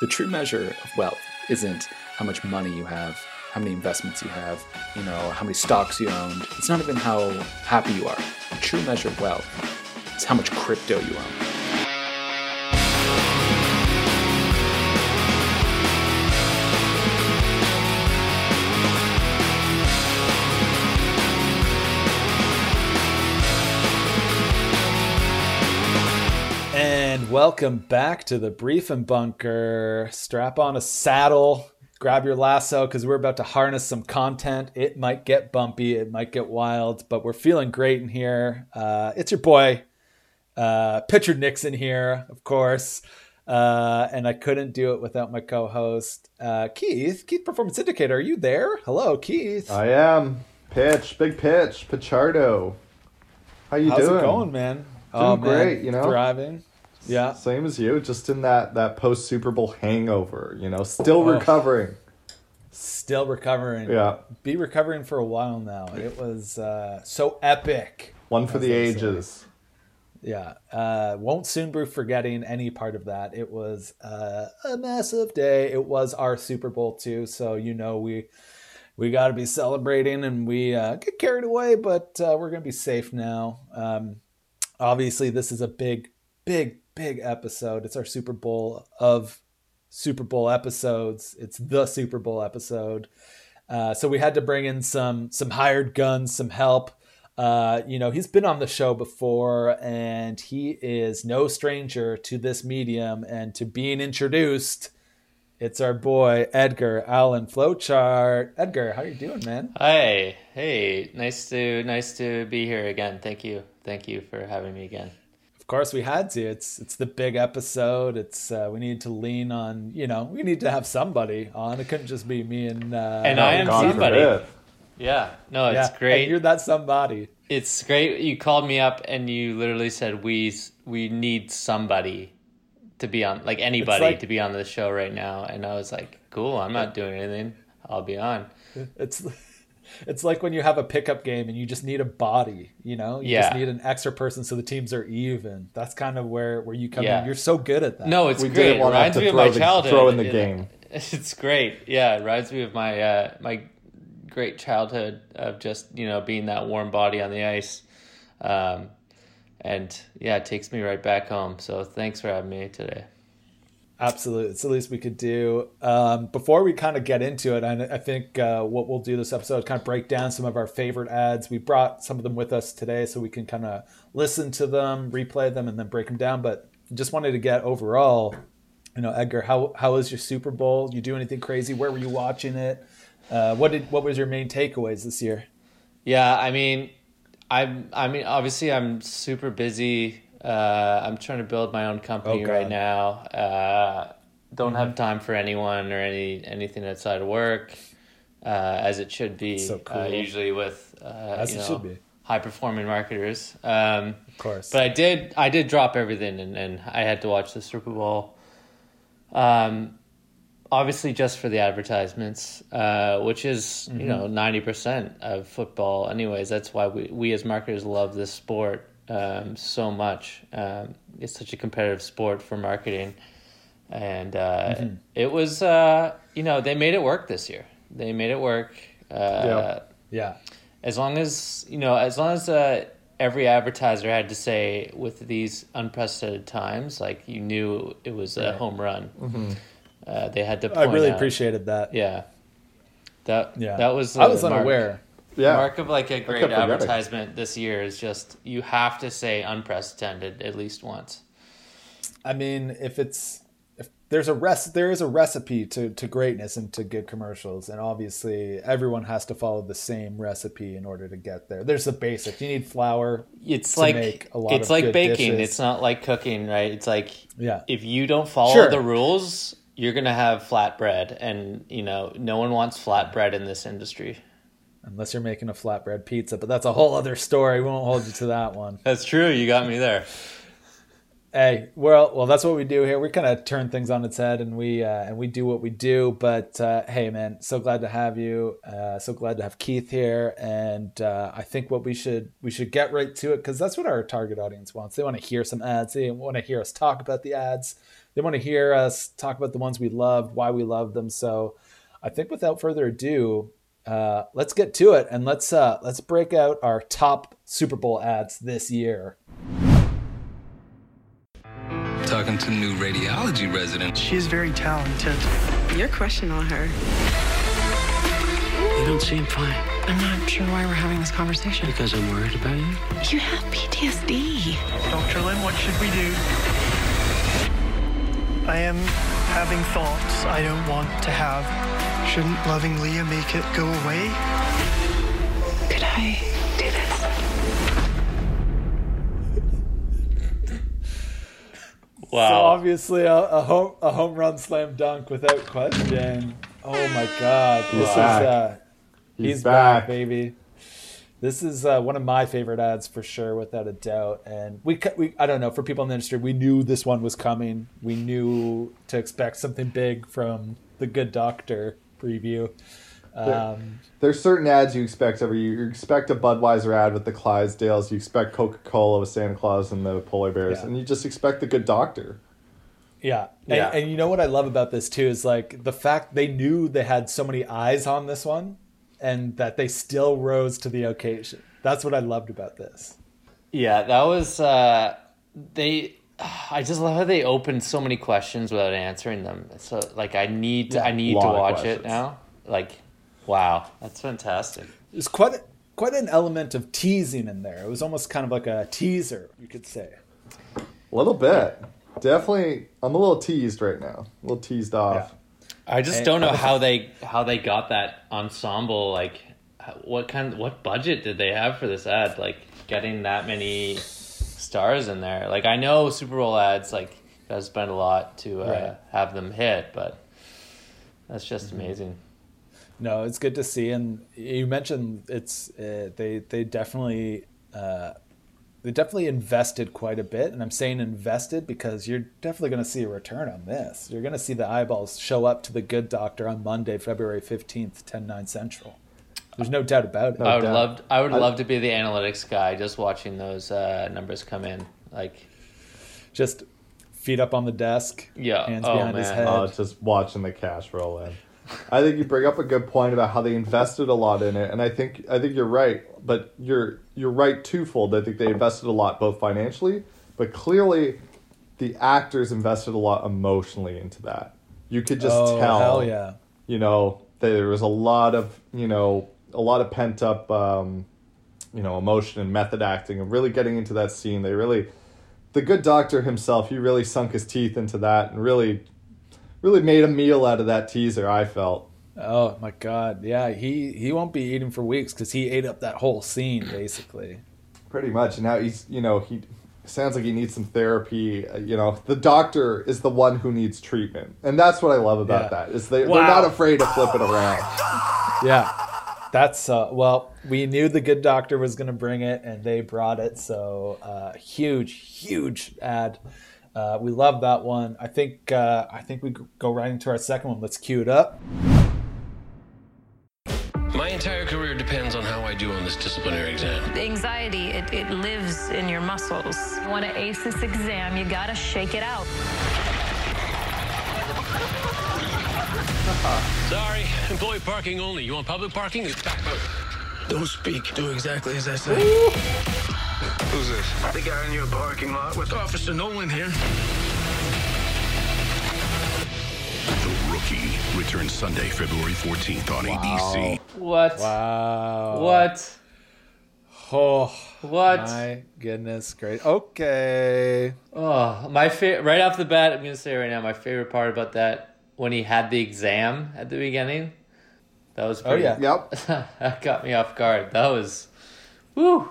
The true measure of wealth isn't how much money you have, how many investments you have, you know, how many stocks you own. It's not even how happy you are. The true measure of wealth is how much crypto you own. And welcome back to the Briefing Bunker. Strap on a saddle, grab your lasso because we're about to harness some content. It might get bumpy, it might get wild, but we're feeling great in here. Uh, it's your boy, uh, Pitcher Nixon here, of course. Uh, and I couldn't do it without my co-host uh, Keith. Keith Performance Indicator, are you there? Hello, Keith. I am. Pitch, big pitch, Pichardo. How you How's doing? How's it going, man? Doing great, you know? thriving. Yeah, Same as you, just in that that post Super Bowl hangover. You know, still Oh. recovering. still recovering. Yeah, be recovering for a while now. It was uh, so epic. one for the they say. ages. Yeah, uh, won't soon be forgetting any part of that. It was uh, a massive day. It was our Super Bowl too, so you know we we got to be celebrating, and we uh, get carried away, but uh, we're gonna be safe now. Um, obviously, this is a big, big, big episode. It's our Super Bowl of Super Bowl episodes. It's the Super Bowl episode. Uh, so we had to bring in some some hired guns, some help. Uh, you know, he's been on the show before, and he is no stranger to this medium and to being introduced. It's our boy Edgar Allen Flowchart. Edgar, how are you doing, man? Hi, hey, nice to nice to be here again. Thank you, thank you for having me again. Of course, we had to. It's it's the big episode. It's uh, we need to lean on. You know, we need to have somebody on. It couldn't just be me and. Uh, And I am somebody. Yeah, no, yeah, it's great. and you're that somebody. It's great. You called me up and you literally said we we need somebody to be on, like anybody like- to be on the show right now, and I was like, cool. I'm not doing anything. I'll be on. It's it's like when you have a pickup game and you just need a body, you know? You just need an extra person so the teams are even. That's kind of where where you come Yeah. in. You're so good at that. No, it's We great. didn't It want to have reminds me of throw my the, childhood. throw in the you know? game. It's great. Yeah, it reminds me of my uh, my great childhood of just you know being that warm body on the ice, um, and yeah, it takes me right back home. So thanks for having me today. Absolutely. It's the least we could do. Um, before we kind of get into it, I, I think uh, what we'll do this episode is kind of break down some of our favorite ads. We brought some of them with us today so we can kind of listen to them, replay them, and then break them down. But just wanted to get overall, you know, Edgar, how how was your Super Bowl? You do anything crazy? Where were you watching it? Uh, what did what was your main takeaways this year? Yeah, I mean, I'm I mean obviously I'm super busy. Uh, I'm trying to build my own company Oh, right now. Uh, don't have time for anyone or any anything outside of work, uh, as it should be. So cool. Uh, usually with uh, As you it know, should be. high performing marketers. Um, Of course. but I did I did drop everything and, and I had to watch the Super Bowl. Um, obviously just for the advertisements, uh, which is you know ninety percent of football. Anyways, that's why we we as marketers love this sport um, so much. Um, it's such a competitive sport for marketing, and uh, it was uh, you know they made it work this year. They made it work. Uh, Yeah. yeah. as long as you know as long as uh, every advertiser had to say with these unprecedented times like you knew it was a Right. home run Mm-hmm. uh, they had to I really out- appreciated that. yeah that Yeah. that was I was the mark- unaware. Yeah, mark of like a great advertisement this year is just you have to say unprecedented at least once I mean, if it's if there's a rest, there is a recipe to to greatness and to good commercials, and obviously everyone has to follow the same recipe in order to get there. There's the basics. You need flour. it's To like make a lot it's of like good baking dishes. it's not like cooking right it's like Yeah. if you don't follow Sure. the rules, you're gonna have flatbread, and you know no one wants flatbread in this industry. Unless you're making a flatbread pizza, but that's a whole other story. We won't hold you to that one. That's true. You got me there. Hey, well, well, that's what we do here. We kind of turn things on its head, and we uh, and we do what we do. But uh, hey, man, so glad to have you. Uh, so glad to have Keith here, and uh, I think what we should we should get right to it because that's what our target audience wants. They want to hear some ads. They want to hear us talk about the ads. They want to hear us talk about the ones we loved, why we love them. So, I think without further ado, uh, let's get to it, and let's uh, let's break out our top Super Bowl ads this year. Talking to new radiology resident. She is very talented. You're crushing on her. You don't seem fine. I'm not sure why we're having this conversation. Because I'm worried about you. You have PTSD. Dr. Lynn, what should we do? I am having thoughts I don't want to have. Shouldn't loving Leah make it go away? Could I do this? wow. So obviously a, a home a home run slam dunk without question. Oh my god. This is back. uh he's, He's back. back. baby. This is uh, one of my favorite ads for sure, without a doubt. And we, we, I don't know, for people in the industry, we knew this one was coming. We knew to expect something big from the Good Doctor preview. Um, There's certain ads you expect every year. You expect a Budweiser ad with the Clydesdales. You expect Coca Cola with Santa Claus and the polar bears, Yeah. and you just expect the good doctor. Yeah. And, Yeah. and you know what I love about this too is like the fact they knew they had so many eyes on this one and that they still rose to the occasion. That's what I loved about this. Yeah, that was uh they I just love how they opened so many questions without answering them. So like I need to I need to watch it now. Like wow, that's fantastic. There's quite quite an element of teasing in there. It was almost kind of like a teaser, you could say. A little bit. Definitely, I'm a little teased right now. A little teased off. I just And- don't know how they how they got that ensemble like what kind what budget did they have for this ad like getting that many stars in there like I know Super Bowl ads like gotta spend a lot to uh, Right. have them hit but that's just Mm-hmm. amazing No, it's good to see. And you mentioned it's uh, they they definitely uh, they definitely invested quite a bit. And I'm saying invested because you're definitely going to see a return on this. You're going to see the eyeballs show up to the Good Doctor on Monday, February fifteenth, 10, 9 central. There's no doubt about it. I would doubt. love I would I- love to be the analytics guy just watching those uh, numbers come in like Just feet up on the desk, Yeah. hands Oh, behind his man. head. Uh, just watching the cash roll in. I think you bring up a good point about how they invested a lot in it, and I think I think you're right. But you're you're right twofold. I think they invested a lot both financially, but clearly, the actors invested a lot emotionally into that. You could just oh, tell. hell yeah. you know there was a lot of you know a lot of pent up um, you know emotion and method acting and really getting into that scene they really the good doctor himself he really sunk his teeth into that and really really made a meal out of that teaser i felt Oh my god, yeah. He he won't be eating for weeks because he ate up that whole scene basically. pretty much and now he's you know he sounds like he needs some therapy uh, you know the doctor is the one who needs treatment and that's what i love about Yeah. that is they, Wow. they're not afraid to flip it around Yeah. That's uh well, we knew the good doctor was gonna bring it and they brought it, so uh huge, huge ad. Uh, we love that one. I think uh, I think we go right into our second one. Let's cue it up. My entire career depends on how I do on this disciplinary exam. The anxiety, it, it lives in your muscles. You want to ace this exam, you got to shake it out. Sorry, employee parking only. You want public parking? It's back out. Don't speak. Do exactly as I say. Who's this? The guy in your parking lot with Officer Nolan here. The returns Sunday, February 14th on ABC. what Wow. what Oh what my goodness, great. Okay. Oh, my favorite right off the bat, I'm gonna say right now, my favorite part about that when he had the exam at the beginning. That was Oh pretty, yeah. yep that got me off guard. That was, woo.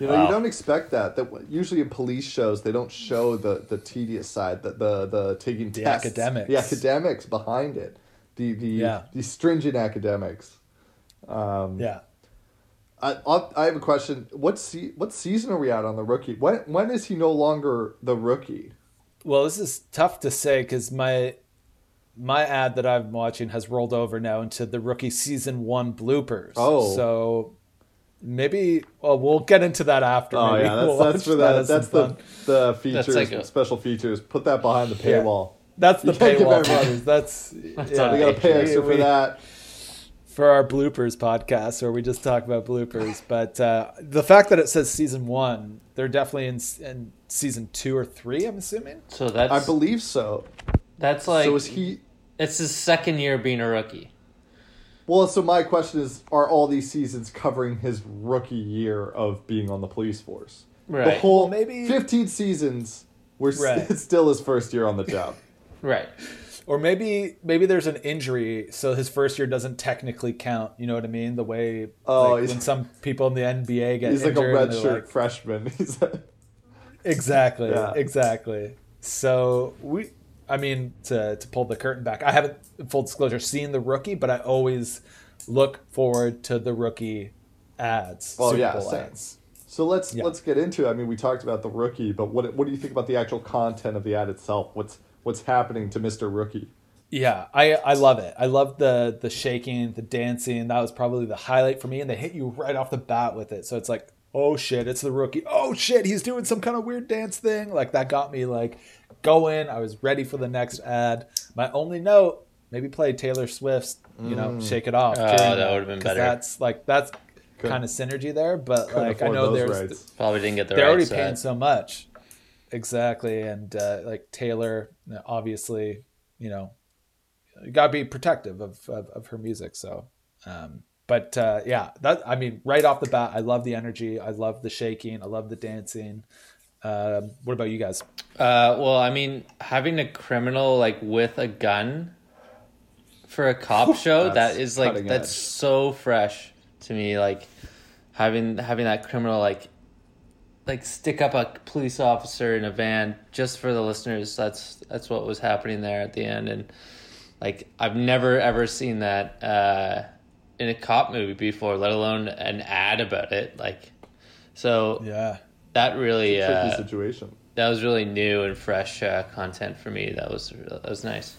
You know, Wow. you don't expect that. That usually in police shows they don't show the the tedious side, the the, the taking The tests, academics. the academics behind it, the the Yeah. the stringent academics. Um, Yeah. I, I'll- I have a question. What se- what season are we at on the rookie? When when is he no longer the rookie? Well, this is tough to say because my my ad that I'm watching has rolled over now into the rookie season one bloopers. Oh. so maybe well we'll get into that after. Oh maybe. yeah, that's We'll that's for that. as That's the fun. the features, like a- special features. Put that behind the Yeah. paywall. That's the You can't give paywall. That's yeah, We gotta pay extra we- for that. for our bloopers podcast where we just talk about bloopers. But uh, the fact that it says season one, they're definitely in, in season two or three. I'm assuming. So that's I believe so. that's like so is he? it's his second year being a rookie. Well, so my question is: Are all these seasons covering his rookie year of being on the police force? Right. The whole Well, maybe- fifteen seasons. We're Right. it's still his first year on the job. Right. Or maybe maybe there's an injury, so his first year doesn't technically count. You know what I mean? The way Oh, like, when some people in the NBA get injured. He's like a redshirt like- freshman. He's Exactly. Yeah. Exactly. So we, I mean, to to pull the curtain back, I haven't full disclosure seen the rookie, but I always look forward to the rookie ads. Oh Super yeah, Bowl ads. So let's Yeah. let's get into it. I mean, we talked about the rookie, but what what do you think about the actual content of the ad itself? What's what's happening to Mister Rookie? Yeah, I I love it. I love the the shaking, the dancing. That was probably the highlight for me, and they hit you right off the bat with it. So it's like, oh shit, it's the rookie. Oh shit, he's doing some kind of weird dance thing. Like that got me like going. I was ready for the next ad. My only note, maybe play Taylor Swift's, you know, Mm. shake it off. Oh, during that would've been 'cause better. That's like that's Couldn't- kind of synergy there. But Couldn't like I know there's rights. Probably didn't get the they're already rights. paying so much exactly and uh, like taylor obviously you know you gotta be protective of, of, of her music so um but uh yeah that i mean right off the bat i love the energy i love the shaking i love the dancing um what about you guys Uh, well, I mean, having a criminal like with a gun for a cop show That's like that's edge. so fresh to me. Like having having that criminal like like stick up a police officer in a van just for the listeners. That's that's what was happening there at the end, and like I've never ever seen that uh, in a cop movie before, let alone an ad about it. Like so yeah that really Tricky uh, situation. that was really new and fresh uh, content for me. That was that was nice.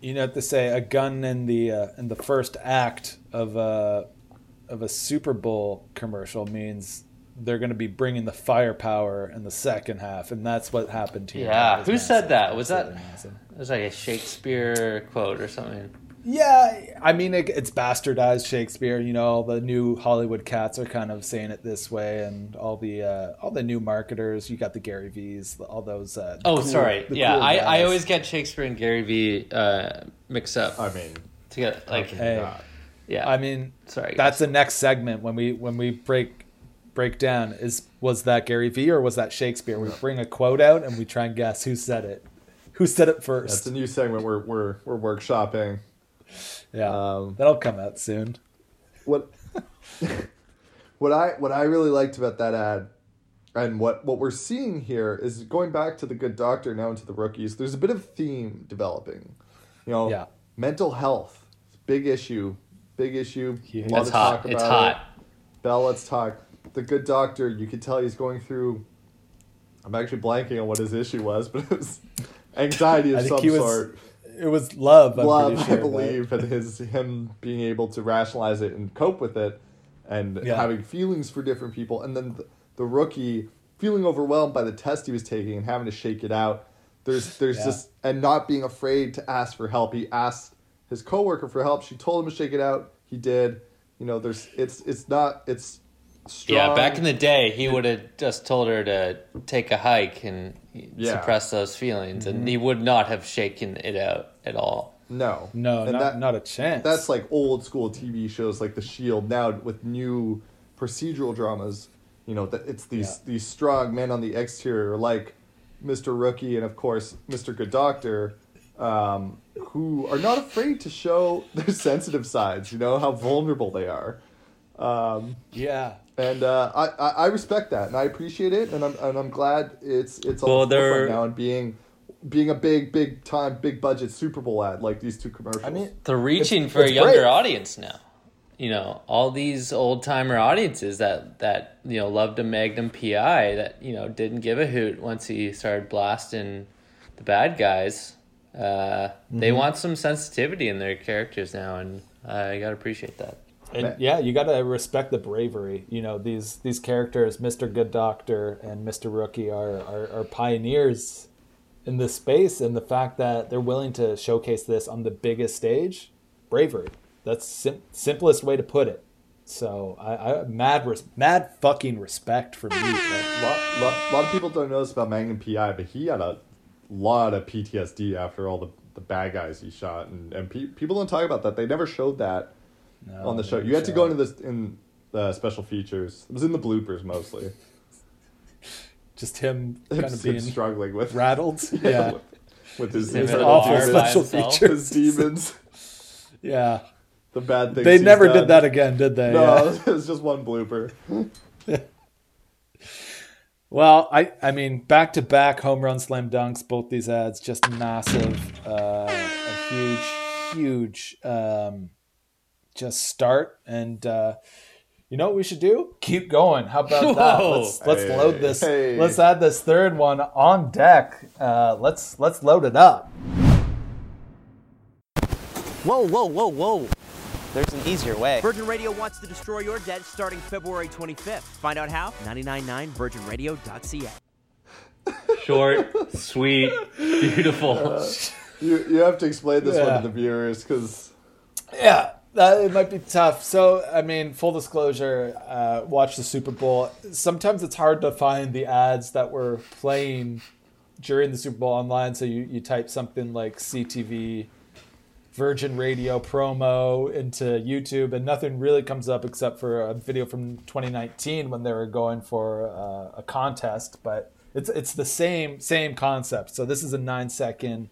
you know to say a gun in the uh, in the first act of a of a Super Bowl commercial means they're going to be bringing the firepower in the second half, and that's what happened here. Yeah, who said that? Was that it was like a Shakespeare quote or something? Yeah, I mean it, it's bastardized Shakespeare. You know, all the new Hollywood cats are kind of saying it this way, and all the uh, all the new marketers. You got the Gary Vee's, all those. Uh, Oh, cool- sorry. Yeah, cool I, I always get Shakespeare and Gary Vee uh, mixed up I mean, together. Like, Hey, yeah. I mean, sorry. that's the next segment when we when we break break down is was that Gary Vee or was that Shakespeare? We bring a quote out and we try and guess who said it. Who said it first? that's first? a new segment we're we're we're workshopping. Yeah, Um, that'll come out soon. what what I what I really liked about that ad and what what we're seeing here is going back to the good doctor now into the rookies there's a bit of theme developing you know Yeah. mental health big issue big issue a lot It's of hot. talk It's about hot. it. Bell let's talk the good doctor you could tell he's going through I'm actually blanking on what his issue was but it was anxiety of some he was. It was love. I'm love, sure, I but- believe, and his him being able to rationalize it and cope with it, and Yeah. having feelings for different people, and then the, the rookie feeling overwhelmed by the test he was taking and having to shake it out. There's there's Yeah. just and not being afraid to ask for help. He asked his coworker for help. She told him to shake it out. He did. You know, there's it's it's not it's strong. yeah, back in the day, he would have just told her to take a hike and Yeah. suppress those feelings, Mm-hmm. and he would not have shaken it out at all. no No, And not, that- not a chance. That's like old school TV shows like The Shield now with new procedural dramas. You know it's these Yeah. these strong men on the exterior like Mr. Rookie and of course Mr. Good Doctor, um, who are not afraid to show their sensitive sides. You know how vulnerable they are, um, yeah. And uh, I, I I respect that and I appreciate it and I'm and I'm glad it's it's on Well, the forefront now and being being a big big time big budget Super Bowl ad like these two commercials. I mean, They're reaching It's- for a younger brave. audience now. you know all these old timer audiences that that you know loved a Magnum PI that you know didn't give a hoot once he started blasting the bad guys. Uh, They Mhm. want some sensitivity in their characters now, and I gotta appreciate that. And yeah, you got to respect the bravery. You know, these these characters, Mr. Good Doctor and Mr. Rookie, are, are are pioneers in this space, and the fact that they're willing to showcase this on the biggest stage, bravery. That's sim- simplest way to put it. So I, I mad res- mad fucking respect for me. A lot, lot, lot of people don't know this about Magnum PI, but he had a lot of PTSD after all the, the bad guys he shot, and, and pe- people don't talk about that. They never showed that on the show. You had to go into this in the special features. It was in the bloopers mostly. Just him kind of being struggling with rattled. Yeah. with, with his, His awful special features. his demons. Yeah. The bad things. They never done. did that again, did they? No, Yeah. it was just one blooper. Well, I I mean, back to back home run slam dunks. Both these ads just massive, uh, a huge, huge, um, just start. And uh, you know what we should do? Keep going. How about that? Whoa. Let's let's Hey, load this. hey. Let's add this third one on deck. Uh, let's let's load it up. Whoa, whoa, whoa, whoa. There's an easier way. Virgin Radio wants to destroy your debt starting February 25th. Find out how? 999virginradio.ca. Short, sweet, beautiful. Uh, you you have to explain this one to the viewers because Yeah, that, it might be tough. So, I mean, full disclosure, uh, watch the Super Bowl. Sometimes it's hard to find the ads that were playing during the Super Bowl online. So you, you type something like CTV Virgin Radio promo into YouTube, and nothing really comes up except for a video from 2019 when they were going for uh, a contest. But it's it's the same same concept. So this is a nine second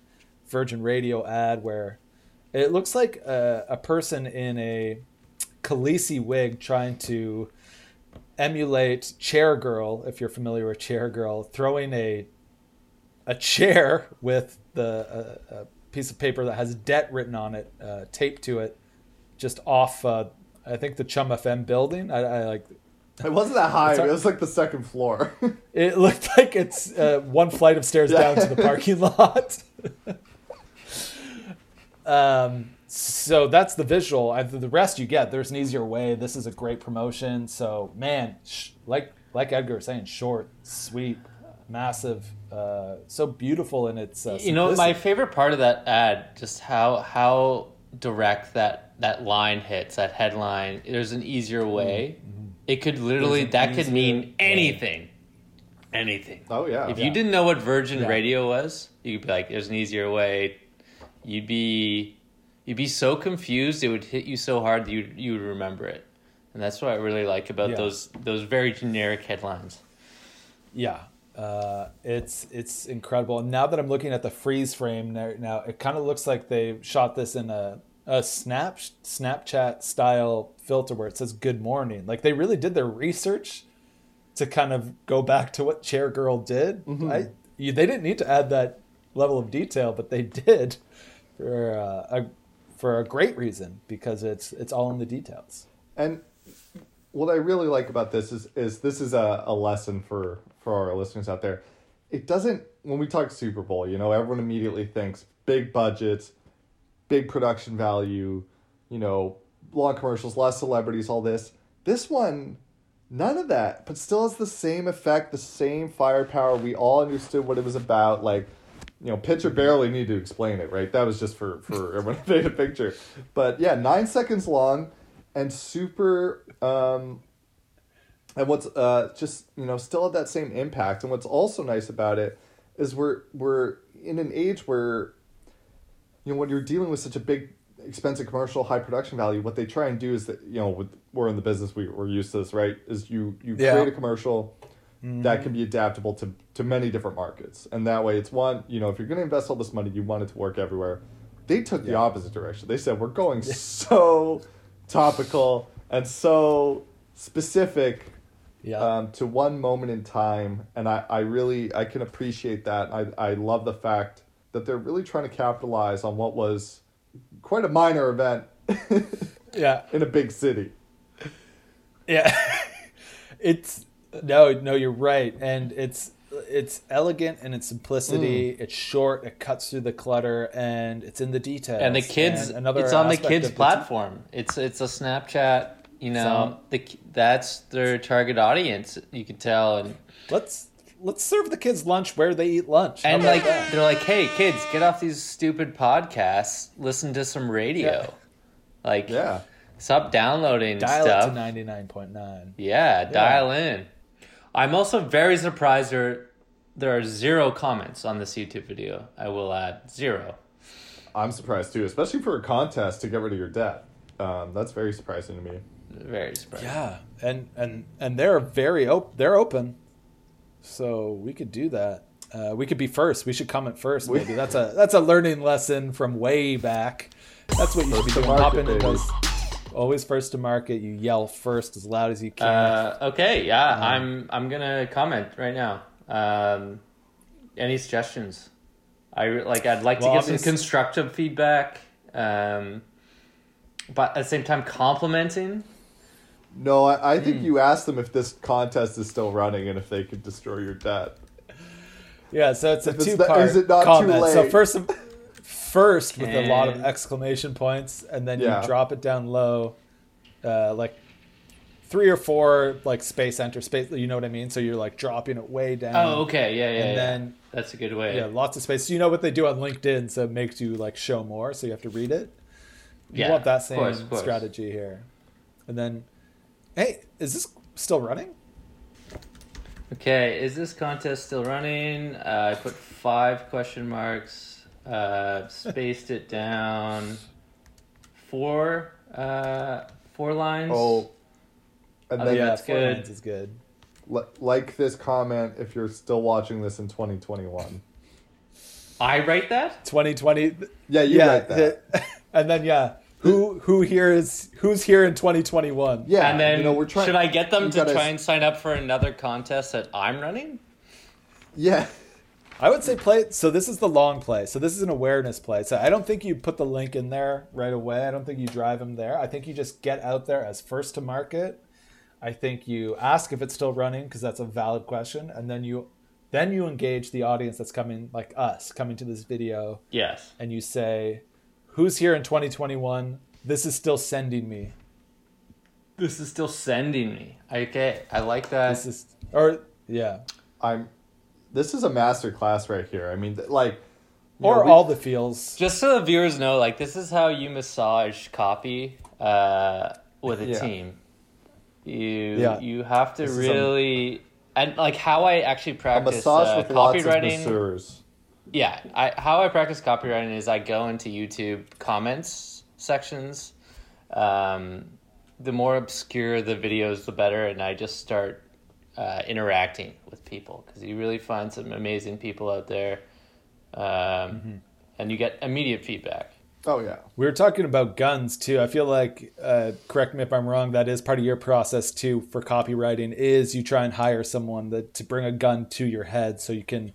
Virgin Radio ad where it looks like a, a person in a Khaleesi wig trying to emulate Chair Girl, if you're familiar with Chair Girl, throwing a a chair with the uh, a piece of paper that has debt written on it, uh, taped to it, just off. Uh, I think the Chum FM building. I, I like. it wasn't that high. It was like the second floor. It looked like it's uh, one flight of stairs Yeah. down to the parking lot. um, so that's the visual. I, the rest you get. There's an easier way. This is a great promotion. So man, sh- like like Edgar was saying, short, sweet, massive, uh, so beautiful in its. Uh, you know, my favorite part of that ad, just how how direct that that line hits, that headline. There's an easier way. It could literally Mm-hmm. There's an that could easier mean way. anything, anything. oh yeah. If Yeah. you didn't know what Virgin Yeah. Radio was, you'd be like, "There's an easier way." You'd be you'd be so confused. It would hit you so hard that you you would remember it, and that's what I really like about Yeah. those those very generic headlines. Yeah, uh, it's it's incredible. And now that I'm looking at the freeze frame now, now it kind of looks like they shot this in a a snap Snapchat style filter where it says "Good morning." Like they really did their research to kind of go back to what Chair Girl did. I you, they didn't need to add that level of detail, but they did for uh, a for a great reason because it's it's all in the details. And what I really like about this is is this is a, a lesson for for our listeners out there. It doesn't when we talk Super Bowl, you know, everyone immediately thinks big budgets, big production value, you know, long commercials, less celebrities, all this. This one, none of that, but still has the same effect, the same firepower. We all understood what it was about. Like, you know, picture barely need to explain it, right? That was just for for everyone to paint a picture. But yeah, nine seconds long and super um and what's uh just you know still had that same impact and what's also nice about it is we're we're in an age where you know when you're dealing with such a big expensive commercial high production value what they try and do is that you know with, we're in the business we, we're used to this right is you you Yeah. create a commercial that can be adaptable to to many different markets and that way it's one you know if you're going to invest all this money you want it to work everywhere they took the opposite direction they said we're going so topical and so specific Yeah. um, to one moment in time and I, I really i can appreciate that I, I love the fact that they're really trying to capitalize on what was quite a minor event Yeah. in a big city. Yeah. it's no, no, you're right. And it's it's elegant in its simplicity. Mm. It's short, it cuts through the clutter and it's in the details. and the kids And another it's on the kids of the- platform it's it's a snapchat you know the that's their target audience you can tell and let's let's serve the kids lunch where they eat lunch. How and about like that? they're like hey kids get off these stupid podcasts listen to some radio Yeah. like Yeah. stop downloading dial stuff it to ninety nine point nine. yeah, dial in. I'm also very surprised there there are zero comments on this YouTube video. I will add zero. I'm surprised too, especially for a contest to get rid of your debt. Um, that's very surprising to me. Very surprised. Yeah, and and and they're very open. They're open, so we could do that. Uh, we could be first. We should comment first. Maybe that's a that's a learning lesson from way back. That's what you should be First to doing. Hop market, into baby. those. Always first to market. You yell first as loud as you can. Uh, okay, yeah, Um, I'm I'm gonna comment right now. Um, any suggestions? I like. I'd like Well, to get some constructive feedback, um, but at the same time complimenting. No, I, I think you asked them if this contest is still running and if they could destroy your debt. yeah, so it's a if it's two not- part is it not too comment. So late? first, first with a lot of exclamation points, and then Yeah. you drop it down low, uh, like three or four like space enter space. You know what I mean? So you're like dropping it way down. Oh, okay, yeah, yeah, and yeah. then That's a good way. yeah, lots of space. So you know what they do on LinkedIn, so it makes you like show more, so you have to read it. You Yeah, want that of same course, of course. strategy here. And then, hey, is this still running? Okay, is this contest still running? Uh, I put five question marks, uh, spaced it down four, uh, four lines. Oh, and I then think yeah, that's four good. lines is good. li- like this comment if you're still watching this in 2021. I write that. 2020. Yeah, you yeah, write that. and then yeah, who who here is who's here in 2021? Yeah, and then you know we're trying. should I get them to gotta- try and sign up for another contest that I'm running? Yeah, I would say play. So this is the long play. So this is an awareness play. So I don't think you put the link in there right away. I don't think you drive them there. I think you just get out there as first to market. I think you ask if it's still running because that's a valid question, and then you then you engage the audience that's coming like us coming to this video, Yes. and you say, "Who's here in 2021? This is still sending me. This is still sending me. Okay, I like that. This is or yeah, I'm. This is a master class right here. I mean, th- like, or know, we- all the feels. Just so the viewers know, like this is how you massage copy uh, with a Yeah. team. You Yeah. you have to This is a- really and like how I actually a practice massage uh, with lots of copywriting. Yeah, I, how I practice copywriting is I go into YouTube comments sections. Um, the more obscure the videos, the better, and I just start uh, interacting with people because you really find some amazing people out there, um, and you get immediate feedback. Oh yeah. We were talking about guns too. I feel like, uh, correct me if I'm wrong, that is part of your process too for copywriting. Is you try and hire someone that to bring a gun to your head so you can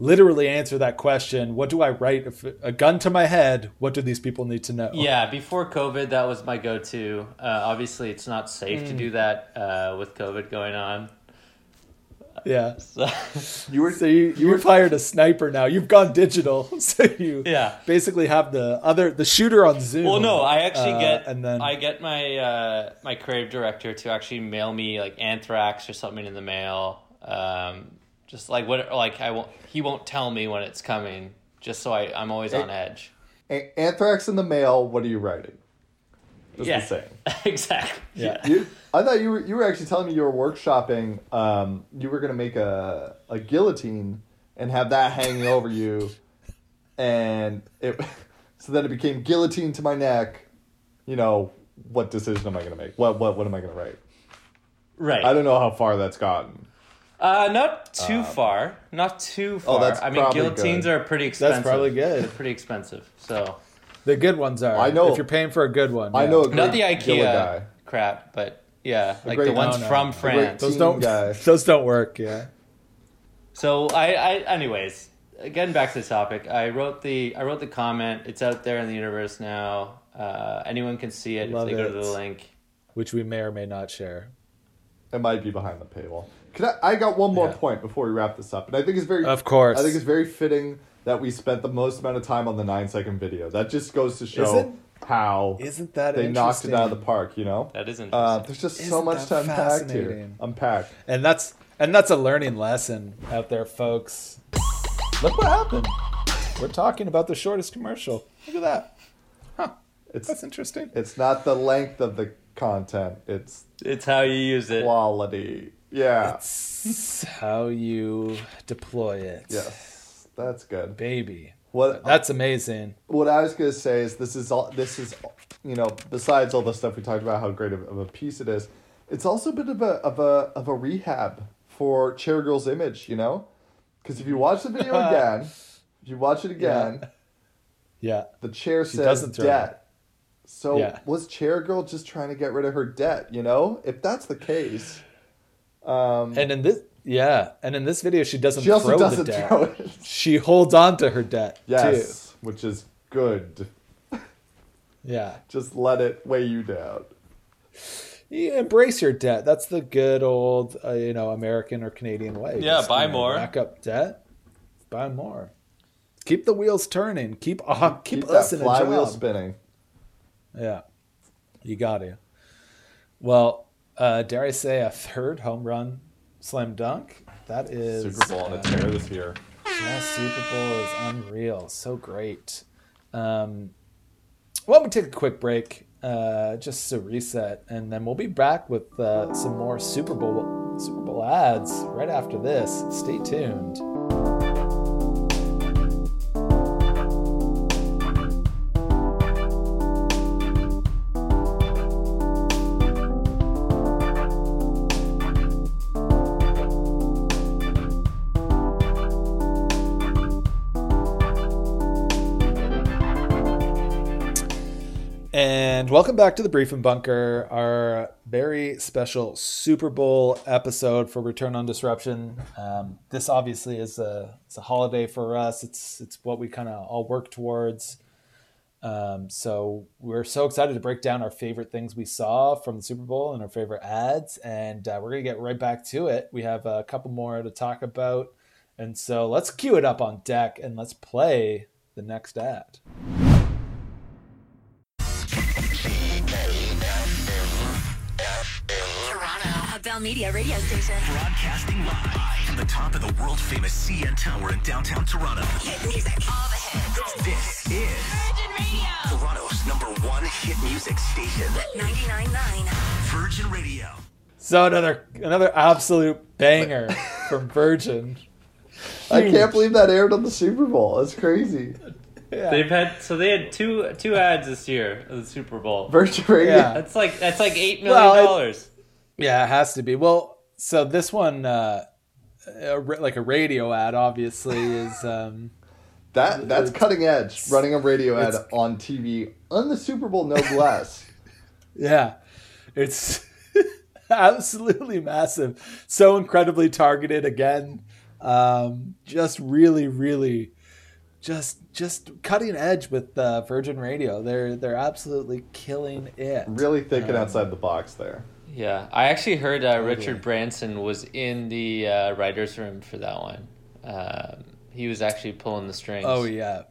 literally answer that question. What do I write? If a gun to my head, what do these people need to know? Yeah, before COVID, that was my go-to. Uh, obviously, it's not safe to do that uh, with COVID going on. yeah. So, You were So you you've hired a sniper now. You've gone digital, so you Yeah. basically have the other the shooter on Zoom. well, no, I actually uh, get and then I get my uh, my Crave director to actually mail me like anthrax or something in the mail. Um, just like what like I won't he won't tell me when it's coming, just so I I'm always on edge. A- anthrax in the mail. What are you writing? Just Yeah. the same. exactly. yeah. You, I thought you were you were actually telling me you were workshopping. Um, you were gonna make a a guillotine and have that hanging over you, and it. So then it became guillotine to my neck. You know what decision am I gonna make? What what what am I gonna write? Right. I don't know how far that's gotten. Uh, not too far. Not too far. oh, that's I mean, guillotines good. are pretty expensive. That's probably good. They're pretty expensive. So The good ones are. I know- if you're paying for a good one. I yeah. know a not the IKEA guy. crap, but yeah, like great- the ones No, no. from France. those don't guy. those don't work. Yeah. So I, I, anyways, getting back to the topic, I wrote the I wrote the comment. It's out there in the universe now. Uh, anyone can see it Love if they go to the link. which we may or may not share. It might be behind the paywall. Can I, I got one more Yeah. point before we wrap this up, and I think it's very. Of course. I think it's very fitting that we spent the most amount of time on the nine second video. That just goes to show Isn't- how Isn't that they knocked it out of the park. You know, That is uh, interesting. there's just so Isn't much to that unpack here. fascinating? Unpack. And that's and that's a learning lesson out there, folks. Look what happened. We're talking about the shortest commercial. Look at that. Huh. It's That's interesting. it's not the length of the content; it's It's how you use it. quality. Yeah. It's how you deploy it. yes, that's good. Baby. What That's amazing. what I was gonna say is this is all this is you know besides all the stuff we talked about how great of, of a piece it is, it's also a bit of a of a of a rehab for Chair Girl's image, you know, because if you watch the video again, if you watch it again, Yeah. the chair She says debt. So Yeah. was Chair Girl just trying to get rid of her debt? You know, if that's the case, um, And in this yeah, and in this video she doesn't she also throw doesn't the debt. throw it. She holds on to her debt Yes, which is good. Yeah. Just let it weigh you down. You embrace your debt. That's the good old, uh, you know, American or Canadian way. Yeah, Just, buy you know, more. Rack up debt. Buy more. Keep the wheels turning. Keep uh, keep, Keep us that in a flywheel job. spinning. Yeah, you got to. Well, uh, dare I say a third home run slam dunk? That is Super Bowl on a tear this year. Yeah, Super Bowl is unreal. So great. Um, well, we take a quick break, uh, just to reset, and then we'll be back with uh, some more Super Bowl Super Bowl ads right after this. Stay tuned. And welcome back to the Briefing Bunker, our very special Super Bowl episode for Return on Disruption. Um, this obviously is a it's a holiday for us. It's it's what we kind of all work towards. Um, so we're so excited to break down our favorite things we saw from the Super Bowl and our favorite ads, and uh, we're gonna get right back to it. We have a couple more to talk about, and so let's cue it up on deck and let's play the next ad. Media radio station. Broadcasting live from the top of the world famous CN Tower in downtown Toronto. Hit music, all the hits. This is Virgin Radio. Toronto's number one hit music station. 99.9. Virgin Radio. So another another absolute banger from Virgin. I can't believe that aired on the Super Bowl. That's crazy. They've had so they had two two ads this year of the Super Bowl. Virgin Radio. Yeah. That's like that's like eight million Well, dollars. Yeah, it has to be. Well, so this one, uh, a, like a radio ad, obviously is. Um, That that's cutting edge. Running a radio ad on TV on the Super Bowl, no less. yeah, it's absolutely massive. So incredibly targeted. Again, um, just really, really, just just cutting edge with uh, Virgin Radio. They're they're absolutely killing it. really thinking Um, outside the box there. Yeah, I actually heard uh, Richard Branson was in the uh, writers' room for that one. Um, he was actually pulling the strings. Oh yeah,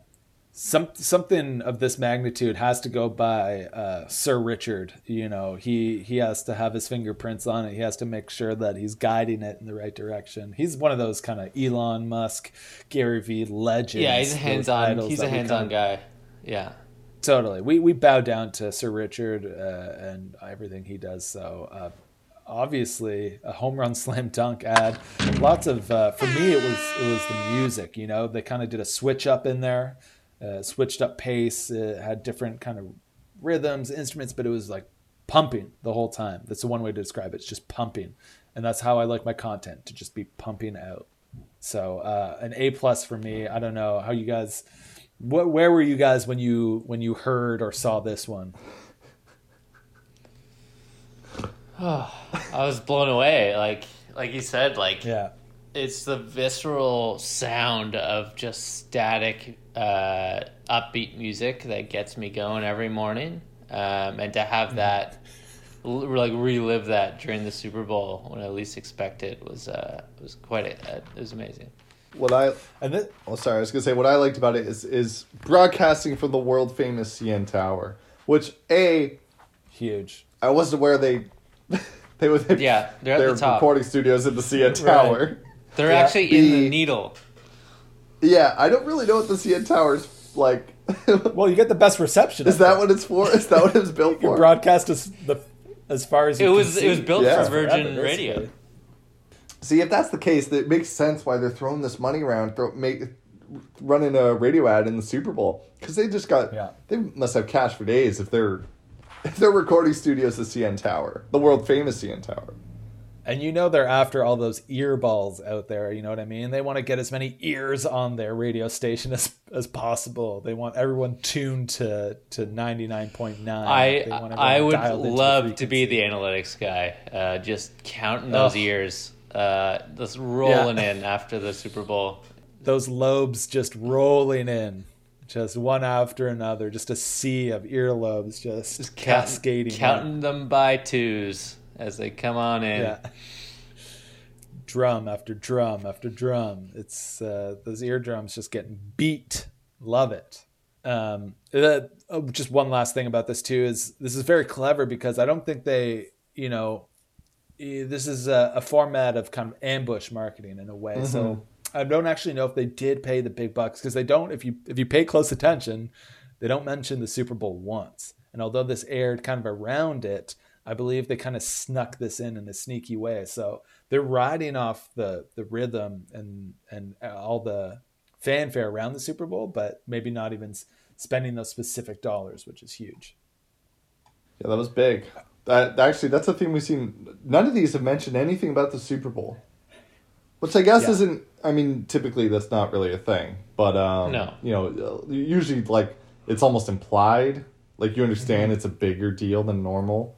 some something of this magnitude has to go by uh, Sir Richard. You know, he he has to have his fingerprints on it. He has to make sure that he's guiding it in the right direction. He's one of those kind of Elon Musk, Gary Vee legends. yeah, he's a hands-on. He's a hands-on guy. Yeah. Totally. We we bow down to Sir Richard uh, and everything he does. So uh, obviously a home run slam dunk ad. Lots of uh, for me it was it was the music. You know they kind of did a switch up in there, uh, switched up pace. It had different kind of rhythms, instruments, but it was like pumping the whole time. That's the one way to describe it. It's just pumping, and that's how I like my content to just be pumping out. So uh, an A plus for me. I don't know how you guys. What, where were you guys when you when you heard or saw this one? I was blown away. Like like you said, like Yeah. it's the visceral sound of just static, uh, upbeat music that gets me going every morning. Um, and to have that, like relive that during the Super Bowl when I least expect it was uh, was quite a, it was amazing. What I and then, oh sorry, I was gonna say what I liked about it is is broadcasting from the world famous CN Tower, which a huge. I wasn't aware they they were they, Yeah, they're at their the top. recording studios in the CN Tower. They're Yeah. actually in B- the needle. Yeah, I don't really know what the CN Tower's like. well, you get the best reception. Is that what it's for? Is that what it's built You for? broadcast as the as far as It you can was- it was built Yeah. for Virgin Forever, Radio. Basically. See, if that's the case, that makes sense why they're throwing this money around, throw, make running a radio ad in the Super Bowl because they just got Yeah. they must have cash for days if they're if they're recording studios at CN Tower, the world famous CN Tower. And you know they're after all those earballs out there. You know what I mean? They want to get as many ears on their radio station as as possible. They want everyone tuned to to ninety nine point nine. I I would love to be the analytics guy, uh, just counting those Ugh. ears, uh, just rolling in after the Super Bowl. those lobes just rolling in, just one after another, just a sea of earlobes just, cascading. in. counting them by twos as they come on in. Yeah. Drum after drum after drum. It's uh, those eardrums just getting beat. Love it. Um, uh, oh, just one last thing about this too is this is very clever because I don't think they, you know, this is a, a format of kind of ambush marketing in a way. Mhm. So I don't actually know if they did pay the big bucks because they don't. If you if you pay close attention, they don't mention the Super Bowl once. And although this aired kind of around it, I believe they kind of snuck this in in a sneaky way. So they're riding off the the rhythm and and all the fanfare around the Super Bowl, but maybe not even spending those specific dollars, which is huge. Yeah, that was big. That actually, that's a theme we've seen. None of these have mentioned anything about the Super Bowl, which I guess Yeah. isn't. I mean, typically that's not really a thing, but um, No. you know, uh, usually like it's almost implied. Like you understand it's a bigger deal than normal,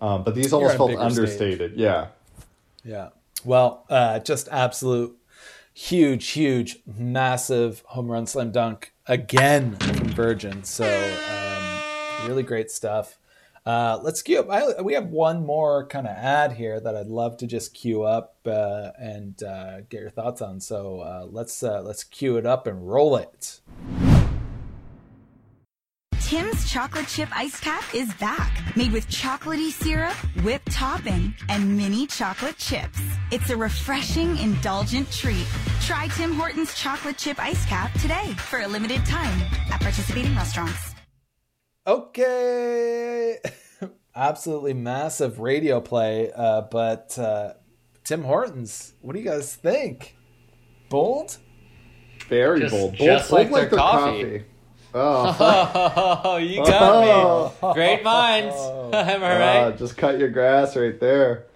um, but these almost felt bigger understated. Yeah, Yeah. Well, uh, just absolute huge, huge, massive home run slam dunk again from Virgin. So um, really great stuff. Uh, let's queue up. I, we have one more kind of ad here that I'd love to just queue up uh, and uh, get your thoughts on. So uh, let's uh, let's queue it up and roll it. Tim's chocolate chip ice cap is back, made with chocolatey syrup, whipped topping, and mini chocolate chips. It's a refreshing, indulgent treat. Try Tim Hortons chocolate chip ice cap today for a limited time at participating restaurants. Okay. Absolutely massive radio play. Uh, but uh, Tim Hortons, what do you guys think? Bold? very Just- bold. just bold, like their coffee. coffee. Oh, Oh, you got me. Great minds. Am I right? Uh, just cut your grass right there.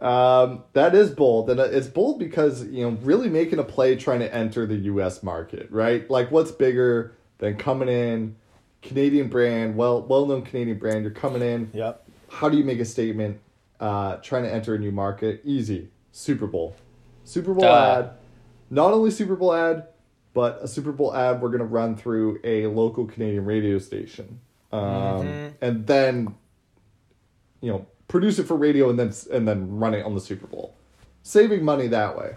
Um, that is bold, and it's bold because you know really making a play trying to enter the U.S. market, right? Like, what's bigger than coming in, Canadian brand, well well known Canadian brand. You're coming in. Yep. How do you make a statement? Uh, trying to enter a new market, easy. Super Bowl, Super Bowl Duh. ad. Not only Super Bowl ad, but a Super Bowl ad we're gonna run through a local Canadian radio station, um, Mhm. and then you know produce it for radio and then and then run it on the Super Bowl, saving money that way.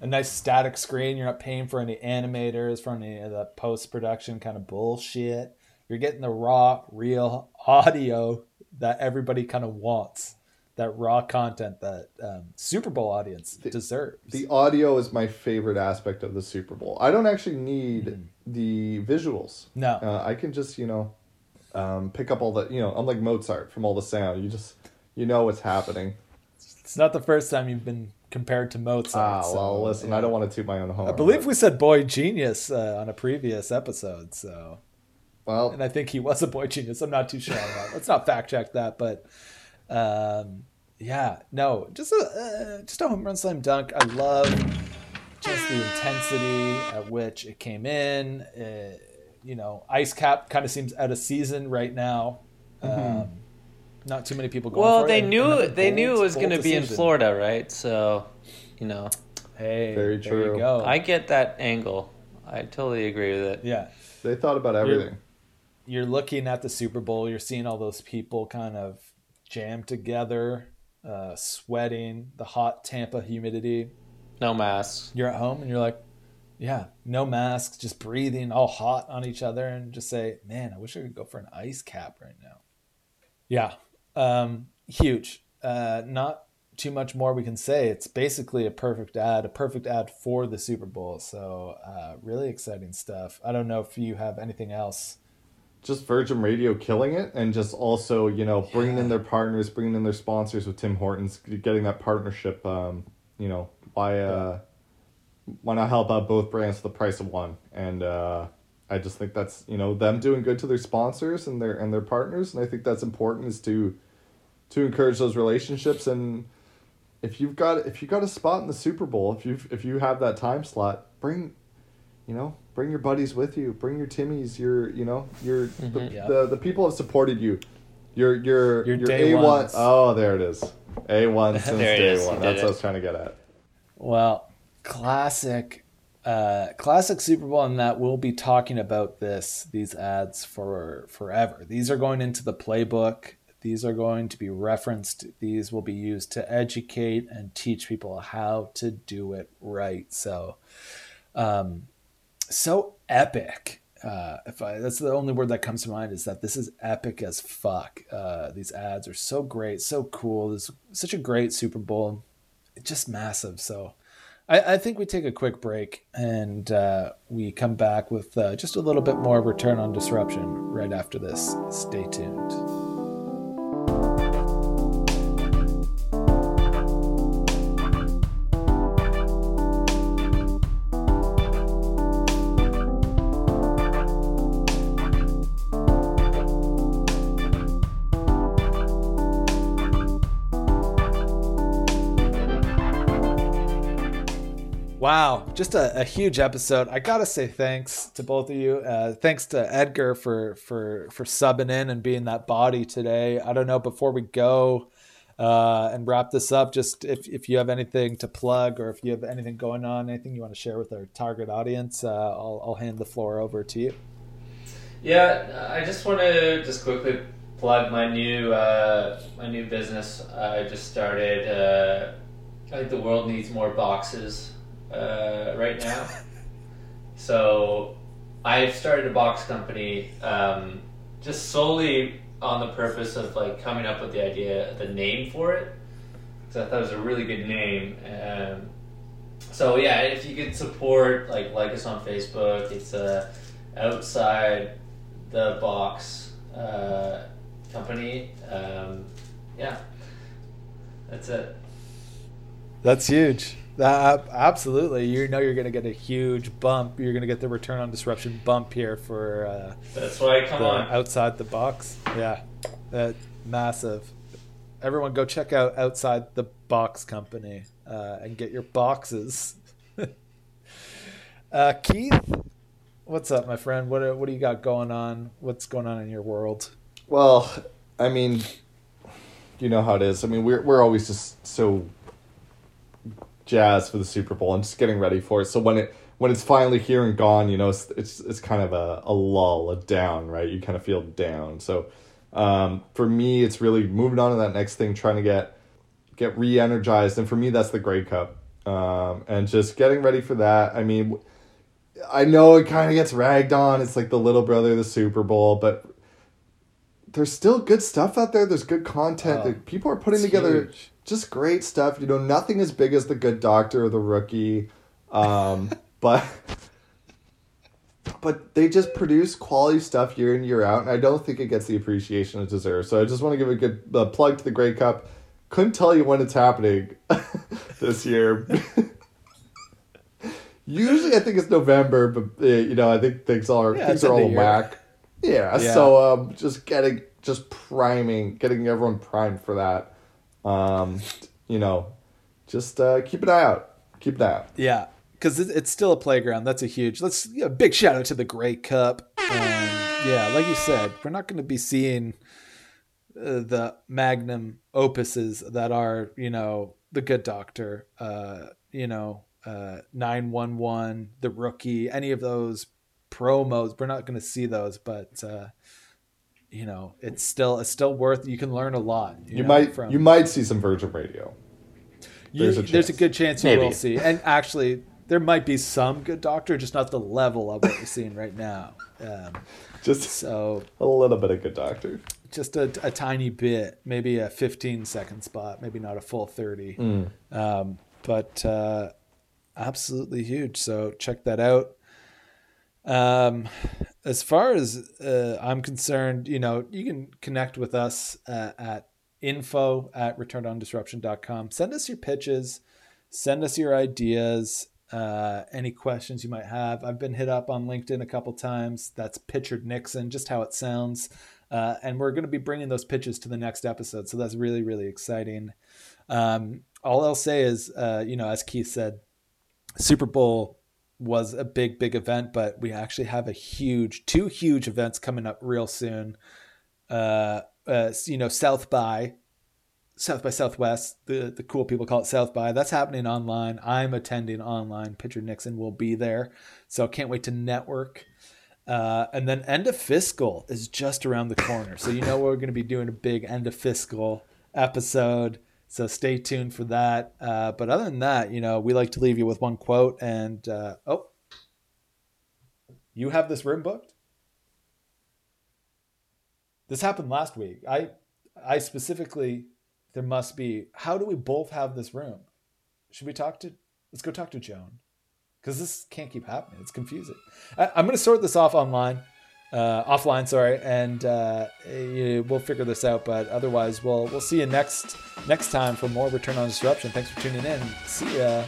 a nice static screen. You're not paying for any animators, for any of the post production kind of bullshit. You're getting the raw, real audio that everybody kind of wants. That raw content that um, Super Bowl audience deserves. The audio is my favorite aspect of the Super Bowl. I don't actually need the visuals. No. uh, I can just you know um, pick up all the you know I'm like Mozart from all the sound. You just you know what's happening. It's not the first time you've been compared to Mozart. Ah, so, well, listen, I don't want to toot my own horn. I believe we said boy genius uh, on a previous episode. So, well, and I think he was a boy genius. I'm not too sure on that. Let's not fact check that, but um, yeah, no, just a uh, just a home run slam dunk. I love just the intensity at which it came in. Uh, you know, Ice Cap kind of seems out of season right now. Mhm. Um, not too many people going Well, for they it. knew Another they knew it was going to be in. Florida, right? So, you know, Hey, Very there true. you go. I get that angle. I totally agree with it. yeah. They thought about everything. You're looking at the Super Bowl. You're seeing all those people kind of jam together, uh, sweating, the hot Tampa humidity. No masks. You're at home and you're like, yeah, no masks, just breathing all hot on each other, and just say, man, I wish I could go for an ice cap right now. Yeah, um, huge. Uh, not too much more we can say. It's basically a perfect ad, a perfect ad for the Super Bowl. So, uh, really exciting stuff. I don't know if you have anything else. Just Virgin Radio killing it, and just also you know bringing in their partners, bringing in their sponsors with Tim Hortons, getting that partnership. Um, you know why uh, why not help out both brands for the price of one? And uh, I just think that's you know them doing good to their sponsors and their and their partners, and I think that's important is to to encourage those relationships and. If you've got if you got a spot in the Super Bowl, if you if you have that time slot, bring you know, bring your buddies with you. Bring your Timmies. Your, you know, your the, Yeah. the the people have supported you. Your your Your your, day A one. Oh, there it is. A one since day one. That's what I was trying to get at. Well, classic, uh, classic Super Bowl, and that we'll be talking about this these ads for forever. These are going into the playbook. These are going to be referenced. These will be used to educate and teach people how to do it right. So, um, so epic. Uh, if I, that's the only word that comes to mind is that this is epic as fuck. Uh, these ads are so great, so cool. This such a great Super Bowl, it's just massive. So, I, I think we take a quick break and uh, we come back with uh, just a little bit more return on disruption right after this. Stay tuned. Wow, just a, a huge episode. I gotta say thanks to both of you. Uh, thanks to Edgar for for for subbing in and being that body today. I don't know before we go uh, and wrap this up. Just if if you have anything to plug or if you have anything going on, anything you want to share with our target audience, uh, I'll I'll hand the floor over to you. Yeah, I just want to just quickly plug my new uh, my new business. I just started. Uh, I think the world needs more boxes uh, right now. so I've started a box company um, just solely on the purpose of like coming up with the idea, the name for it. Because I thought it was a really good name. Um, so yeah, if you could support, like like us on Facebook, it's a outside the box uh, company. Um, yeah, that's it. That's huge. That absolutely. You know you're going to get a huge bump. You're going to get the return on disruption bump here for. Uh, That's why I come the on. outside the box. Yeah, that massive. Everyone, go check out outside the box company uh, and get your boxes. uh, Keith, what's up, my friend? What what do you got going on? What's going on in your world? Well, I mean, you know how it is. I mean, we're we're always just so jazzed for the Super Bowl and just getting ready for it. So when it when it's finally here and gone, you know, it's it's, it's kind of a, a lull, a down, right? You kind of feel down. So um, for me, it's really moving on to that next thing, trying to get get re-energized, and for me, that's the Grey Cup, um, and just getting ready for that. I mean. I know it kind of gets ragged on. It's like the little brother of the Super Bowl, but there's still good stuff out there. There's good content. Oh, that people are putting together huge. Just great stuff. You know, nothing as big as the Good Doctor or the Rookie, um, but but they just produce quality stuff year in year out, and I don't think it gets the appreciation it deserves. So I just want to give a good uh, plug to the Grey Cup. Couldn't tell you when it's happening this year. Usually, I think it's November, but uh, you know, I think things are Yeah, things are all whack. Yeah, Yeah. so um, just getting, just priming, getting everyone primed for that. Um, you know, just uh, keep an eye out. Keep an eye out. Yeah, because it's still a playground. That's a huge. Let's yeah, big shout out to the Grey Cup. And yeah, like you said, we're not going to be seeing uh, the magnum opuses that are you know the Good Doctor. Uh, you know, uh, 911, The Rookie, any of those promos. We're not going to see those, but uh, you know, it's still it's still worth. You can learn a lot. You, know, might from you might see some Virgin Radio. you- There's a there's a good chance you Maybe. will see, and actually, there might be some good doctor, just not the level of what we're seeing right now. Um, just so a little bit of good doctor. just a, a tiny bit, maybe a 15 second spot, maybe not a full 30. Mm. Um, but uh, absolutely huge. So check that out. Um, as far as uh, I'm concerned, you know, you can connect with us uh, at info at returnondisruption.com. Send us your pitches, send us your ideas, uh, any questions you might have. I've been hit up on LinkedIn a couple times. That's Pitchard Nixon, just how it sounds. Uh, and we're going to be bringing those pitches to the next episode. So that's really, really exciting. Um, all I'll say is, uh, you know, as Keith said, Super Bowl was a big, big event, but we actually have a huge, two huge events coming up real soon. Uh, uh, you know, South by, South by Southwest, the the cool people call it South by. That's happening online. I'm attending online. Pitcher Nixon will be there, so can't wait to network. Uh, and then end of fiscal is just around the corner, so you know we're going to be doing a big end of fiscal episode. So stay tuned for that. Uh, but other than that, you know, we like to leave you with one quote. And uh, oh, you have this room booked. This happened last week. I, I specifically, there must be. How do we both have this room? Should we talk to? Let's go talk to Joan, because this can't keep happening. It's confusing. I, I'm going to sort this off online, uh, offline. Sorry, and uh, we'll figure this out. But otherwise, we'll we'll see you next next time for more Return on Disruption. Thanks for tuning in. See ya.